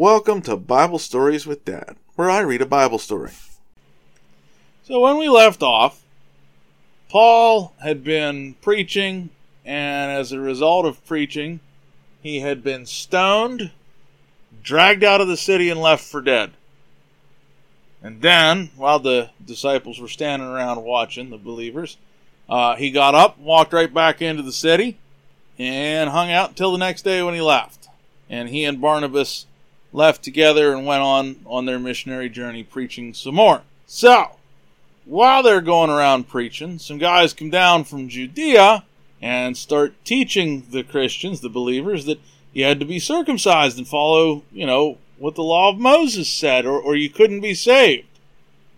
Welcome to Bible Stories with Dad, where I read a Bible story. So when we left off, Paul had been preaching, and as a result of preaching, he had been stoned, dragged out of the city, and left for dead. And then, while the disciples were standing around watching, the believers, uh, he got up, walked right back into the city, and hung out until the next day when he left. And he and Barnabas left together and went on on their missionary journey preaching some more. So, while they're going around preaching, some guys come down from Judea and start teaching the Christians, the believers, that you had to be circumcised and follow, you know, what the law of Moses said, or, or you couldn't be saved.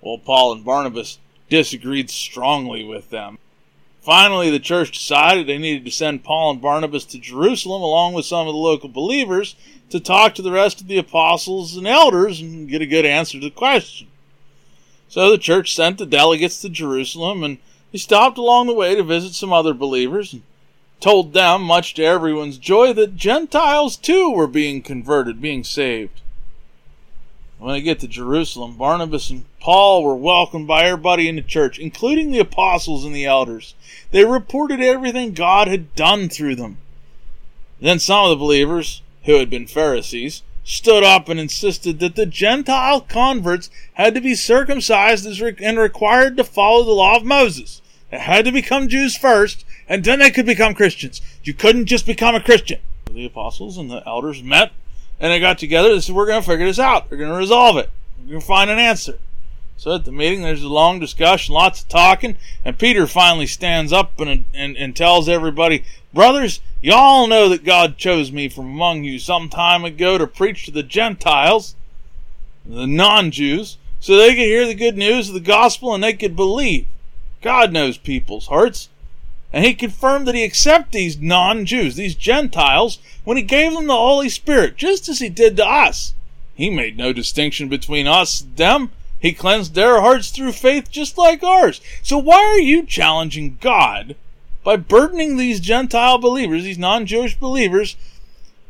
Well, Paul and Barnabas disagreed strongly with them. Finally, the church decided they needed to send Paul and Barnabas to Jerusalem along with some of the local believers to talk to the rest of the apostles and elders and get a good answer to the question. So the church sent the delegates to Jerusalem and they stopped along the way to visit some other believers and told them, much to everyone's joy, that Gentiles too were being converted, being saved. When they get to Jerusalem, Barnabas and Paul were welcomed by everybody in the church, including the apostles and the elders. They reported everything God had done through them. Then some of the believers, who had been Pharisees, stood up and insisted that the Gentile converts had to be circumcised and required to follow the law of Moses. They had to become Jews first, and then they could become Christians. You couldn't just become a Christian. The apostles and the elders met, and they got together. They said, We're going to figure this out. We're going to resolve it. We're going to find an answer. So at the meeting, there's a long discussion, lots of talking, and Peter finally stands up and, and, and tells everybody, Brothers, y'all know that God chose me from among you some time ago to preach to the Gentiles, the non Jews, so they could hear the good news of the gospel and they could believe. God knows people's hearts. And he confirmed that he accepted these non Jews, these Gentiles, when he gave them the Holy Spirit, just as he did to us. He made no distinction between us and them he cleansed their hearts through faith just like ours. So why are you challenging God by burdening these Gentile believers, these non Jewish believers,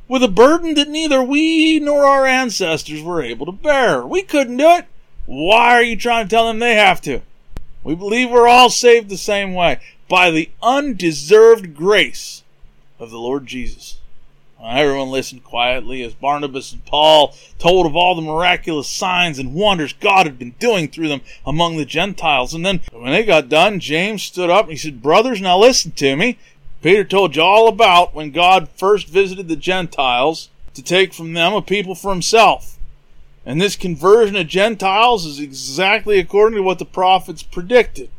with a burden that neither we nor our ancestors were able to bear? We couldn't do it. Why are you trying to tell them they have to? We believe we're all saved the same way by the undeserved grace of the Lord Jesus. Everyone listened quietly as Barnabas and Paul told of all the miraculous signs and wonders God had been doing through them among the Gentiles. And then when they got done, James stood up and he said, Brothers, now listen to me. Peter told you all about when God first visited the Gentiles to take from them a people for himself. And this conversion of Gentiles is exactly according to what the prophets predicted.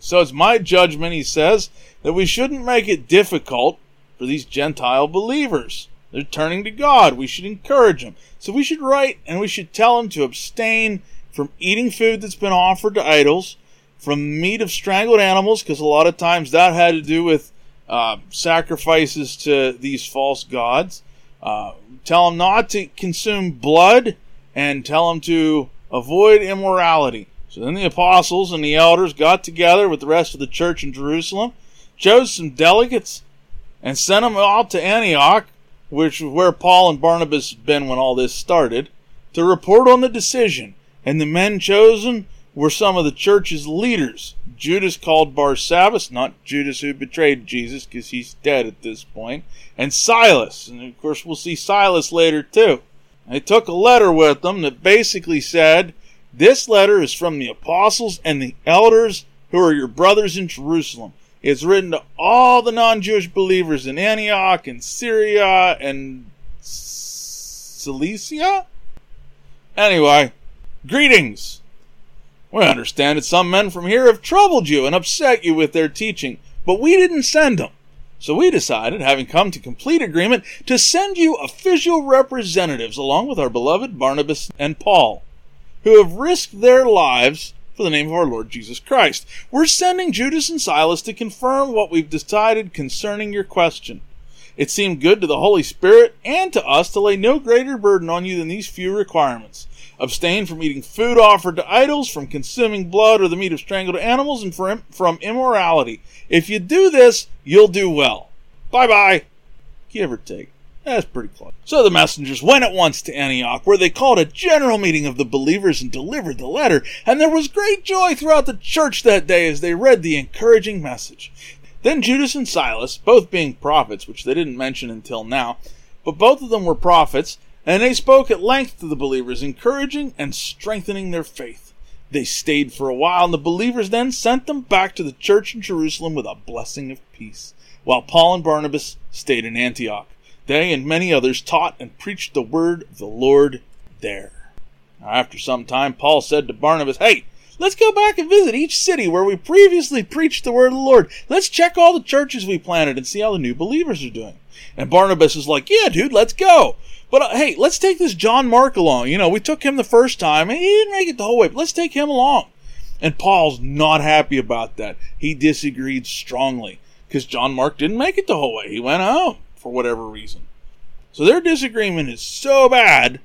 So it's my judgment, he says, that we shouldn't make it difficult for these Gentile believers. They're turning to God. We should encourage them. So we should write and we should tell them to abstain from eating food that's been offered to idols, from meat of strangled animals, because a lot of times that had to do with uh, sacrifices to these false gods. Uh, tell them not to consume blood and tell them to avoid immorality. So then the apostles and the elders got together with the rest of the church in Jerusalem, chose some delegates and sent them out to Antioch, which was where Paul and Barnabas had been when all this started, to report on the decision. And the men chosen were some of the church's leaders. Judas called Barsabbas, not Judas who betrayed Jesus because he's dead at this point, and Silas. And of course, we'll see Silas later too. They took a letter with them that basically said, This letter is from the apostles and the elders who are your brothers in Jerusalem. It's written to all the non Jewish believers in Antioch and Syria and Cilicia? Anyway, greetings! We understand that some men from here have troubled you and upset you with their teaching, but we didn't send them. So we decided, having come to complete agreement, to send you official representatives along with our beloved Barnabas and Paul, who have risked their lives for the name of our Lord Jesus Christ. We're sending Judas and Silas to confirm what we've decided concerning your question. It seemed good to the Holy Spirit and to us to lay no greater burden on you than these few requirements. Abstain from eating food offered to idols, from consuming blood or the meat of strangled animals, and from, from immorality. If you do this, you'll do well. Bye bye. Give or take. That's pretty close. So the messengers went at once to Antioch, where they called a general meeting of the believers and delivered the letter. And there was great joy throughout the church that day as they read the encouraging message. Then Judas and Silas, both being prophets, which they didn't mention until now, but both of them were prophets, and they spoke at length to the believers, encouraging and strengthening their faith. They stayed for a while, and the believers then sent them back to the church in Jerusalem with a blessing of peace, while Paul and Barnabas stayed in Antioch. They and many others taught and preached the word of the Lord there. Now, after some time, Paul said to Barnabas, Hey, let's go back and visit each city where we previously preached the word of the Lord. Let's check all the churches we planted and see how the new believers are doing. And Barnabas is like, Yeah, dude, let's go. But uh, hey, let's take this John Mark along. You know, we took him the first time and he didn't make it the whole way, but let's take him along. And Paul's not happy about that. He disagreed strongly because John Mark didn't make it the whole way. He went home for whatever reason. So their disagreement is so bad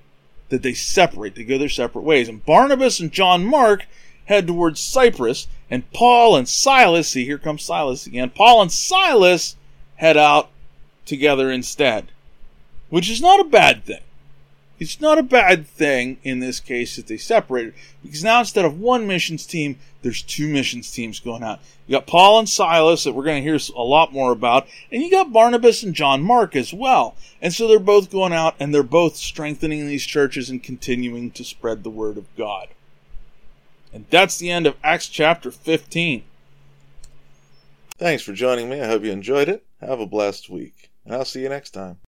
that they separate. They go their separate ways. And Barnabas and John Mark head towards Cyprus, and Paul and Silas, see, here comes Silas again. Paul and Silas head out together instead, which is not a bad thing. It's not a bad thing in this case that they separated because now instead of one missions team, there's two missions teams going out. You got Paul and Silas that we're going to hear a lot more about, and you got Barnabas and John Mark as well. And so they're both going out and they're both strengthening these churches and continuing to spread the word of God. And that's the end of Acts chapter 15. Thanks for joining me. I hope you enjoyed it. Have a blessed week, and I'll see you next time.